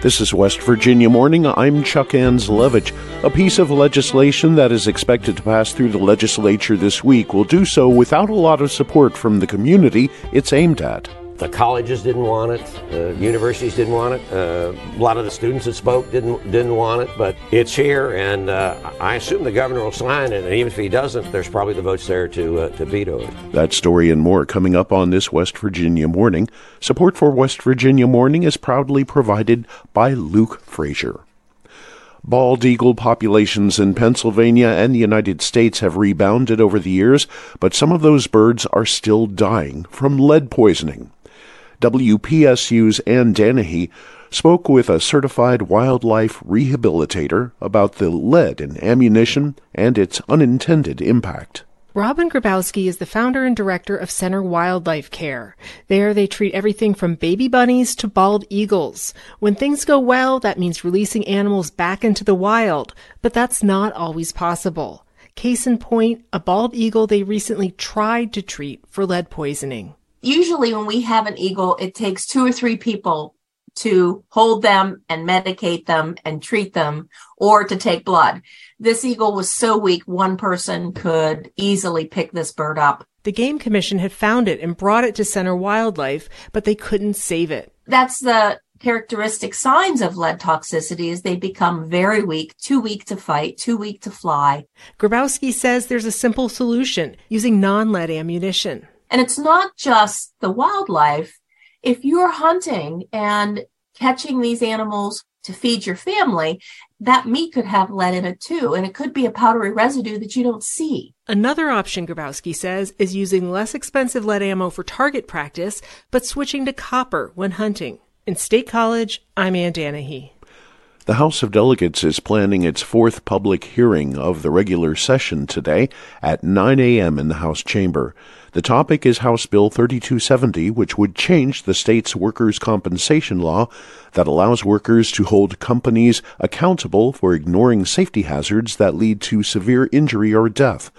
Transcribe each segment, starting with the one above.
This is West Virginia Morning. I'm Chuck Anslevich. A piece of legislation that is expected to pass through the legislature this week will do so without a lot of support from the community it's aimed at. The colleges didn't want it. The universities didn't want it. Uh, a lot of the students that spoke didn't didn't want it. But it's here, and uh, I assume the governor will sign it. And even if he doesn't, there's probably the votes there to uh, to veto it. That story and more coming up on this West Virginia morning. Support for West Virginia morning is proudly provided by Luke Frazier. Bald eagle populations in Pennsylvania and the United States have rebounded over the years, but some of those birds are still dying from lead poisoning. WPSU's Ann Danahy spoke with a certified wildlife rehabilitator about the lead in ammunition and its unintended impact. Robin Grabowski is the founder and director of Centre Wildlife Care. There they treat everything from baby bunnies to bald eagles. When things go well, that means releasing animals back into the wild, but that's not always possible. Case in point, a bald eagle they recently tried to treat for lead poisoning usually when we have an eagle, it takes two or three people to hold them and medicate them and treat them or to take blood. This eagle was so weak, one person could easily pick this bird up. The Game Commission had found it and brought it to Centre Wildlife, but they couldn't save it. That's the characteristic signs of lead toxicity is they become very weak, too weak to fight, too weak to fly. Grabowski says there's a simple solution using non-lead ammunition. And it's not just the wildlife. If you're hunting and catching these animals to feed your family, that meat could have lead in it too, and it could be a powdery residue that you don't see. Another option, Grabowski says, is using less expensive lead ammo for target practice, but switching to copper when hunting. In State College, I'm Ann Danahy. The House of Delegates is planning its fourth public hearing of the regular session today at 9 a.m. in the House chamber. The topic is House Bill 3270, which would change the state's workers' compensation law that allows workers to hold companies accountable for ignoring safety hazards that lead to severe injury or death.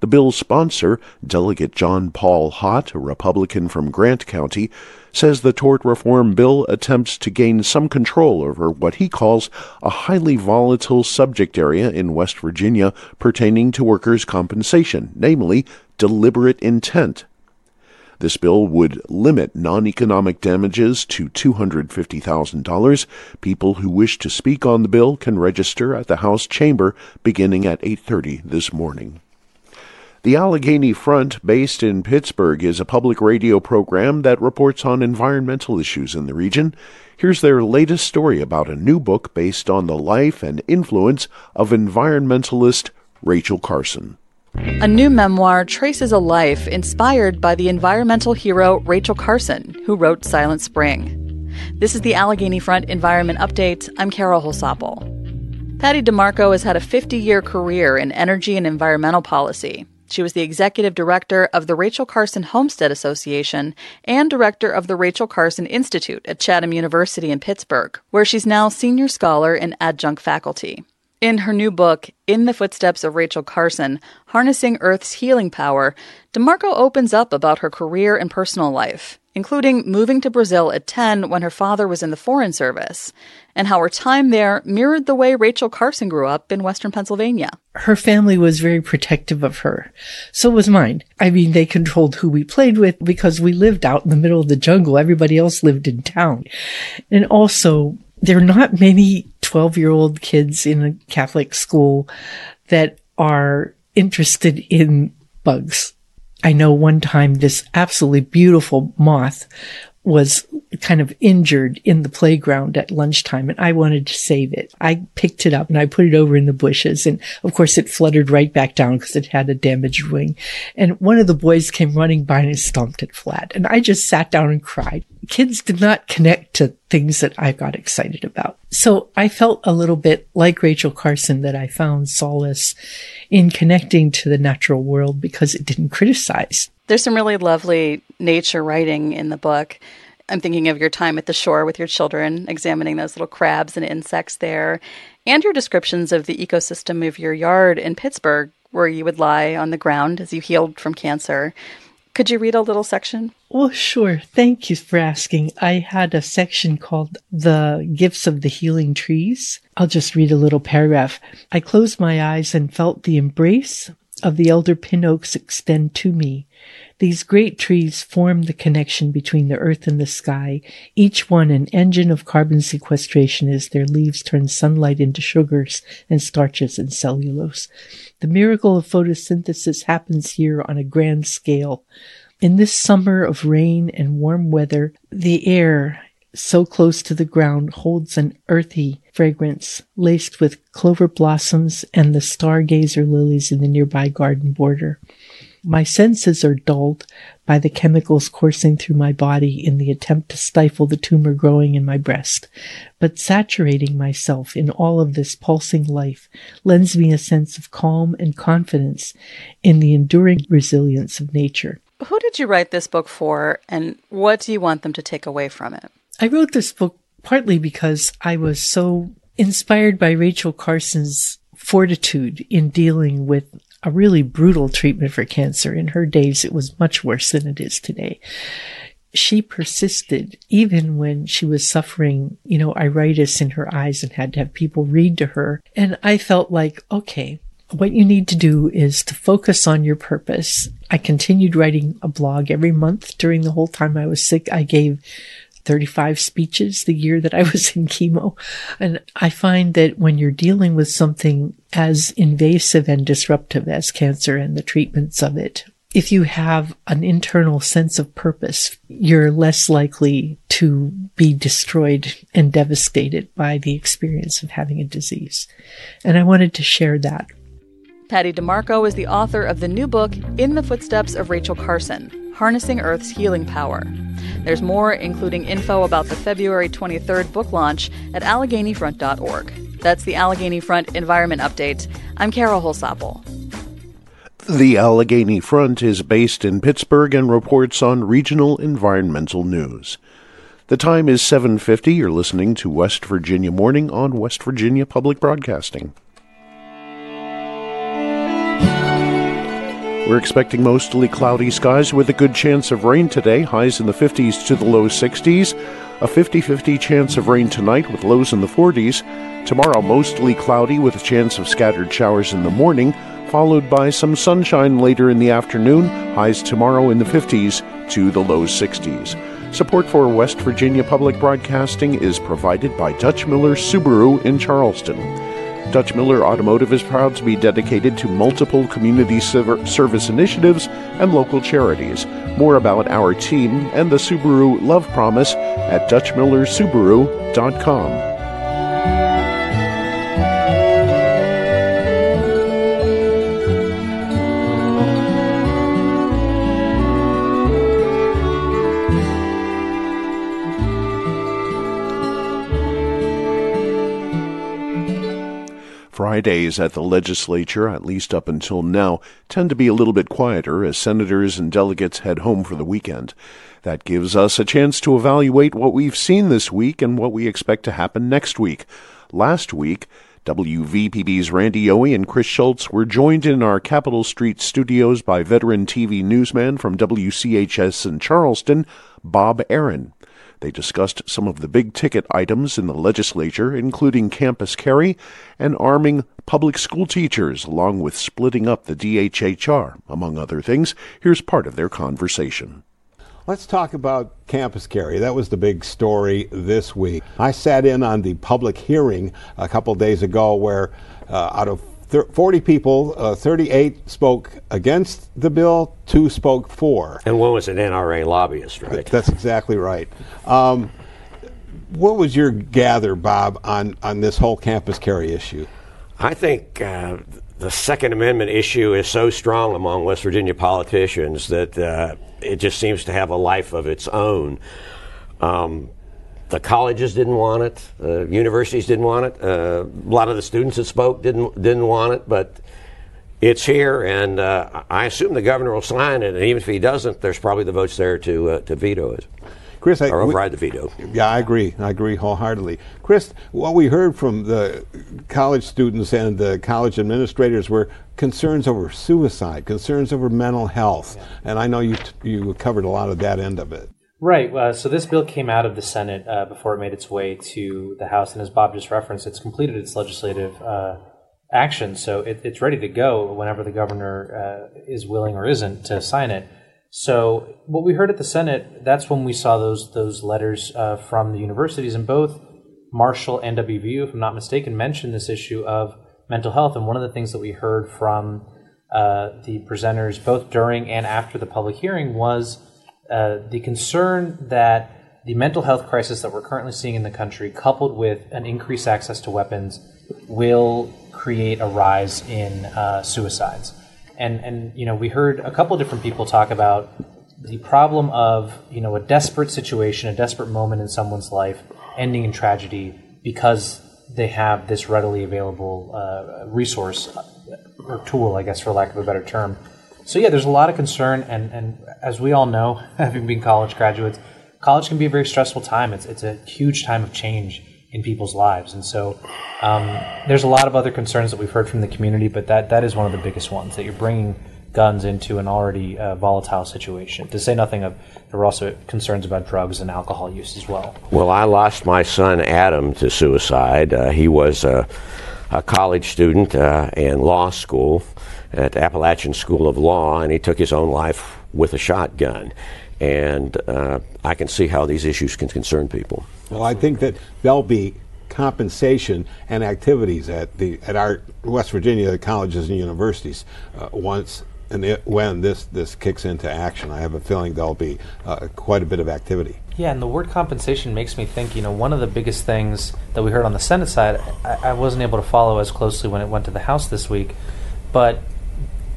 The bill's sponsor, Delegate John Paul Hott, a Republican from Grant County, says the tort reform bill attempts to gain some control over what he calls a highly volatile subject area in West Virginia pertaining to workers' compensation, namely deliberate intent. This bill would limit non-economic damages to $250,000. People who wish to speak on the bill can register at the House chamber beginning at 8:30 this morning. The Allegheny Front, based in Pittsburgh, is a public radio program that reports on environmental issues in the region. Here's their latest story about a new book based on the life and influence of environmentalist Rachel Carson. A new memoir traces a life inspired by the environmental hero Rachel Carson, who wrote Silent Spring. This is the Allegheny Front Environment Update. I'm Kara Holsopple. Patty DeMarco has had a 50 year career in energy and environmental policy. She was the executive director of the Rachel Carson Homestead Association and director of the Rachel Carson Institute at Chatham University in Pittsburgh, where she's now senior scholar and adjunct faculty. In her new book, In the Footsteps of Rachel Carson Harnessing Earth's Healing Power, DeMarco opens up about her career and personal life, including moving to Brazil at 10 when her father was in the Foreign Service, and how her time there mirrored the way Rachel Carson grew up in Western Pennsylvania. Her family was very protective of her. So was mine. I mean, they controlled who we played with because we lived out in the middle of the jungle. Everybody else lived in town. And also, there are not many 12 year old kids in a Catholic school that are interested in bugs. I know one time this absolutely beautiful moth was kind of injured in the playground at lunchtime and I wanted to save it. I picked it up and I put it over in the bushes. And of course it fluttered right back down because it had a damaged wing. And one of the boys came running by and stomped it flat. And I just sat down and cried. Kids did not connect to things that I got excited about. So I felt a little bit like Rachel Carson that I found solace in connecting to the natural world because it didn't criticize. There's some really lovely nature writing in the book. I'm thinking of your time at the shore with your children, examining those little crabs and insects there, and your descriptions of the ecosystem of your yard in Pittsburgh, where you would lie on the ground as you healed from cancer. Could you read a little section? Well, sure. Thank you for asking. I had a section called The Gifts of the Healing Trees. I'll just read a little paragraph. I closed my eyes and felt the embrace of the elder pin oaks extend to me. These great trees form the connection between the earth and the sky, each one an engine of carbon sequestration as their leaves turn sunlight into sugars and starches and cellulose. The miracle of photosynthesis happens here on a grand scale. In this summer of rain and warm weather, the air so close to the ground holds an earthy fragrance laced with clover blossoms and the stargazer lilies in the nearby garden border. My senses are dulled by the chemicals coursing through my body in the attempt to stifle the tumor growing in my breast. But saturating myself in all of this pulsing life lends me a sense of calm and confidence in the enduring resilience of nature. Who did you write this book for, and what do you want them to take away from it? I wrote this book partly because I was so inspired by Rachel Carson's fortitude in dealing with a really brutal treatment for cancer. In her days, it was much worse than it is today. She persisted even when she was suffering, you know, iritis in her eyes and had to have people read to her. And I felt like, okay, what you need to do is to focus on your purpose. I continued writing a blog every month during the whole time I was sick. I gave 35 speeches the year that I was in chemo. And I find that when you're dealing with something as invasive and disruptive as cancer and the treatments of it, if you have an internal sense of purpose, you're less likely to be destroyed and devastated by the experience of having a disease. And I wanted to share that. Patty DeMarco is the author of the new book, In the Footsteps of Rachel Carson Harnessing Earth's Healing Power. There's more, including info about the February 23rd book launch at AlleghenyFront.org. That's the Allegheny Front Environment Update. I'm Kara Holsopple. The Allegheny Front is based in Pittsburgh and reports on regional environmental news. The time is 7:50. You're listening to West Virginia Morning on West Virginia Public Broadcasting. We're expecting mostly cloudy skies with a good chance of rain today, highs in the 50s to the low 60s. A 50 50 chance of rain tonight with lows in the 40s. Tomorrow, mostly cloudy with a chance of scattered showers in the morning, followed by some sunshine later in the afternoon, highs tomorrow in the 50s to the low 60s. Support for West Virginia Public Broadcasting is provided by Dutch Miller Subaru in Charleston. Dutch Miller Automotive is proud to be dedicated to multiple community service initiatives and local charities. More about our team and the Subaru Love Promise at DutchMillerSubaru.com. Fridays at the legislature, at least up until now, tend to be a little bit quieter as senators and delegates head home for the weekend. That gives us a chance to evaluate what we've seen this week and what we expect to happen next week. Last week, WVPB's Randy Yohe and Chris Schulz were joined in our Capitol Street studios by veteran TV newsman from WCHS in Charleston, Bob Aaron. They discussed some of the big ticket items in the legislature, including campus carry and arming public school teachers, along with splitting up the DHHR, among other things. Here's part of their conversation. Let's talk about campus carry. That was the big story this week. I sat in on the public hearing a couple days ago where, uh, out of 40 people, uh, 38 spoke against the bill, two spoke for. And one was an NRA lobbyist, right? That's exactly right. Um, what was your gather, Bob, on, on this whole campus carry issue? I think uh, the Second Amendment issue is so strong among West Virginia politicians that uh, it just seems to have a life of its own. Um, the colleges didn't want it. The universities didn't want it. Uh, a lot of the students that spoke didn't didn't want it, but it's here, and uh, I assume the governor will sign it. And even if he doesn't, there's probably the votes there to uh, to veto it. Chris, I, or override the veto. Yeah, I agree. I agree wholeheartedly. Chris, what we heard from the college students and the college administrators were concerns over suicide, concerns over mental health, yeah. and I know you t- you covered a lot of that end of it. Right. Uh, so this bill came out of the Senate uh, before it made its way to the House, and as Bob just referenced, it's completed its legislative uh, action, so it, it's ready to go whenever the governor uh, is willing or isn't to sign it. So what we heard at the Senate, that's when we saw those those letters uh, from the universities, and both Marshall and WVU, if I'm not mistaken, mentioned this issue of mental health. And one of the things that we heard from uh, the presenters, both during and after the public hearing, was uh, the concern that the mental health crisis that we're currently seeing in the country, coupled with an increased access to weapons, will create a rise in uh, suicides and and you know we heard a couple different people talk about the problem of you know a desperate situation, a desperate moment in someone's life, ending in tragedy because they have this readily available uh, resource or tool, I guess, for lack of a better term. So yeah, there's a lot of concern, and and as we all know, having been college graduates, college can be a very stressful time. It's it's a huge time of change in people's lives. And so um, there's a lot of other concerns that we've heard from the community, but that, that is one of the biggest ones that you're bringing guns into an already uh, volatile situation. To say nothing of, there were also concerns about drugs and alcohol use as well. Well, I lost my son Adam to suicide. Uh, he was a, a college student uh, in law school at Appalachian School of Law, and he took his own life with a shotgun. And uh, I can see how these issues can concern people. Well, I think that there'll be compensation and activities at the at our West Virginia colleges and universities uh, once and it, when this this kicks into action. I have a feeling there'll be uh, quite a bit of activity. Yeah, and the word compensation makes me think. You know, one of the biggest things that we heard on the Senate side, I, I wasn't able to follow as closely when it went to the House this week, but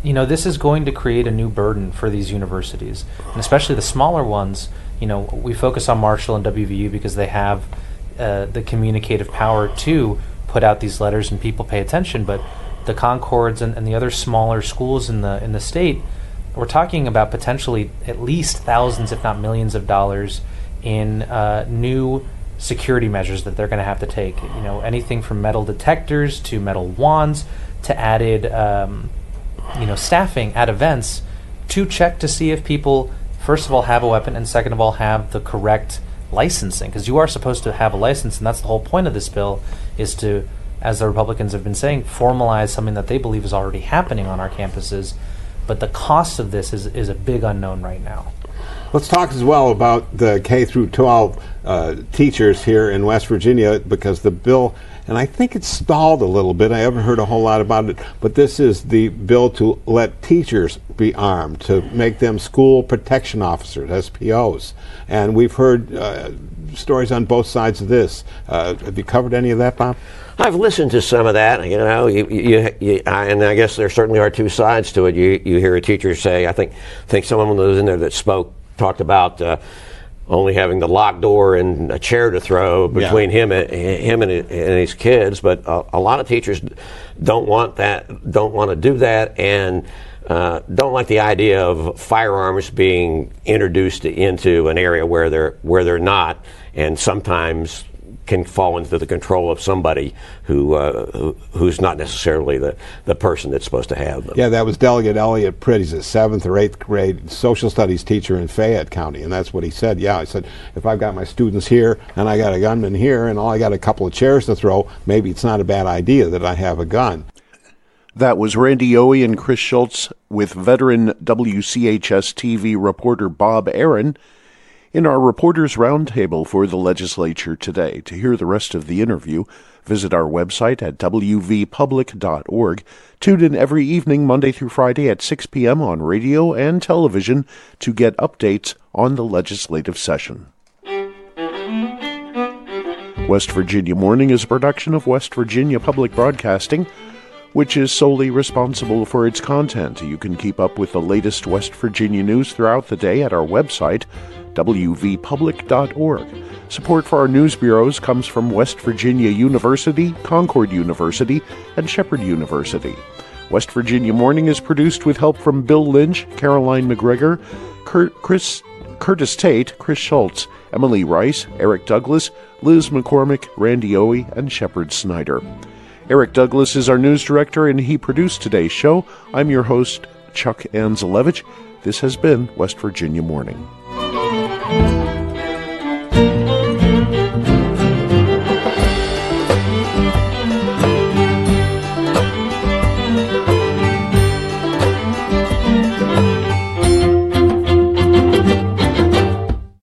you know, this is going to create a new burden for these universities, and especially the smaller ones you know, we focus on Marshall and WVU because they have uh, the communicative power to put out these letters and people pay attention. But the Concords and, and the other smaller schools in the in the state, we're talking about potentially at least thousands, if not millions, of dollars in uh, new security measures that they're going to have to take. You know, anything from metal detectors to metal wands to added, um, you know, staffing at events to check to see if people first of all have a weapon, and second of all have the correct licensing, because you are supposed to have a license, and that's the whole point of this bill, is to, as the Republicans have been saying, formalize something that they believe is already happening on our campuses. But the cost of this is, is a big unknown right now. Let's talk as well about the K through 12 uh, teachers here in West Virginia because the bill, and I think it's stalled a little bit. I haven't heard a whole lot about it, but this is the bill to let teachers be armed, to make them school protection officers, SPOs. And we've heard uh, stories on both sides of this. Uh, have you covered any of that, Bob? I've listened to some of that. You know, you, you, you, and I guess there certainly are two sides to it. You you hear a teacher say, I think think someone was in there that spoke talked about uh, only having the locked door and a chair to throw between yeah. him and him and, and his kids. But a, a, lot of teachers don't want that, don't want to do that, and uh, don't like the idea of firearms being introduced into an area where they're where they're not, and sometimes can fall into the control of somebody who, uh, who, who's not necessarily the, the person that's supposed to have them. Yeah, that was Delegate Elliot Pritt. He's a seventh or eighth grade social studies teacher in Fayette County, and that's what he said. Yeah, I said if I've got my students here and I got a gunman here and all I got a couple of chairs to throw, maybe it's not a bad idea that I have a gun. That was Randy Yohe and Chris Schulz with veteran WCHS TV reporter Bob Aaron in our Reporters Roundtable for the legislature today. To hear the rest of the interview, visit our website at wvpublic.org. Tune in every evening, Monday through Friday at 6 p.m. on radio and television to get updates on the legislative session. West Virginia Morning is a production of West Virginia Public Broadcasting which is solely responsible for its content. You can keep up with the latest West Virginia news throughout the day at our website, wvpublic.org. Support for our news bureaus comes from West Virginia University, Concord University, and Shepherd University. West Virginia Morning is produced with help from Bill Lynch, Caroline McGregor, Chris Curtis Tate, Chris Schulz, Emily Rice, Eric Douglas, Liz McCormick, Randy Yohe, and Shepherd Snyder. Eric Douglas is our news director, and he produced today's show. I'm your host, Chuck Anzalevich. This has been West Virginia Morning.